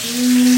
Música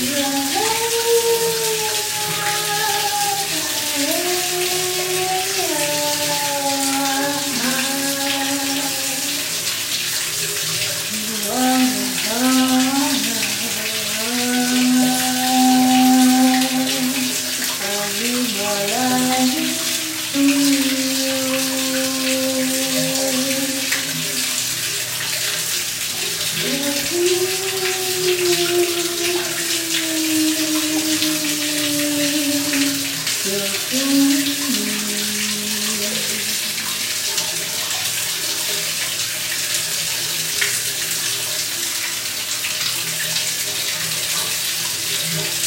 Yeah. 困るな。